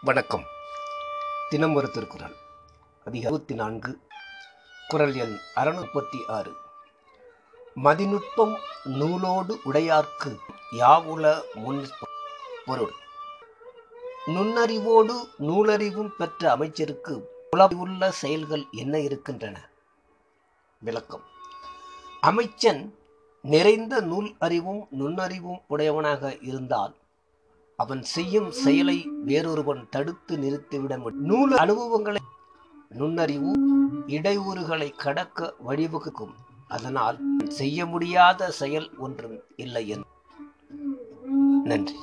வணக்கம். தினம் ஒரு திருக்குறள். அதிக அறுபத்தி நான்கு. குரல் எண் அறுநூற்பத்தி ஆறு. மதிநுட்பம் நூலோடு உடையார்க்கு யாவுல முன் பொருள். நுண்ணறிவோடு நூலறிவும் பெற்ற அமைச்சருக்கு உள்ள செயல்கள் என்ன இருக்கின்றன? விளக்கம். அமைச்சன் நிறைந்த நூல் அறிவும் நுண்ணறிவும் உடையவனாக இருந்தால் அவன் செய்யும் செயலை வேறொருவன் தடுத்து நிறுத்திவிட முடியும் நூல் அனுபவங்களை நுண்ணறிவு இடையூறுகளை கடக்க வழிவகுக்கும். அதனால் செய்ய முடியாத செயல் ஒன்றும் இல்லை என்று நன்றி.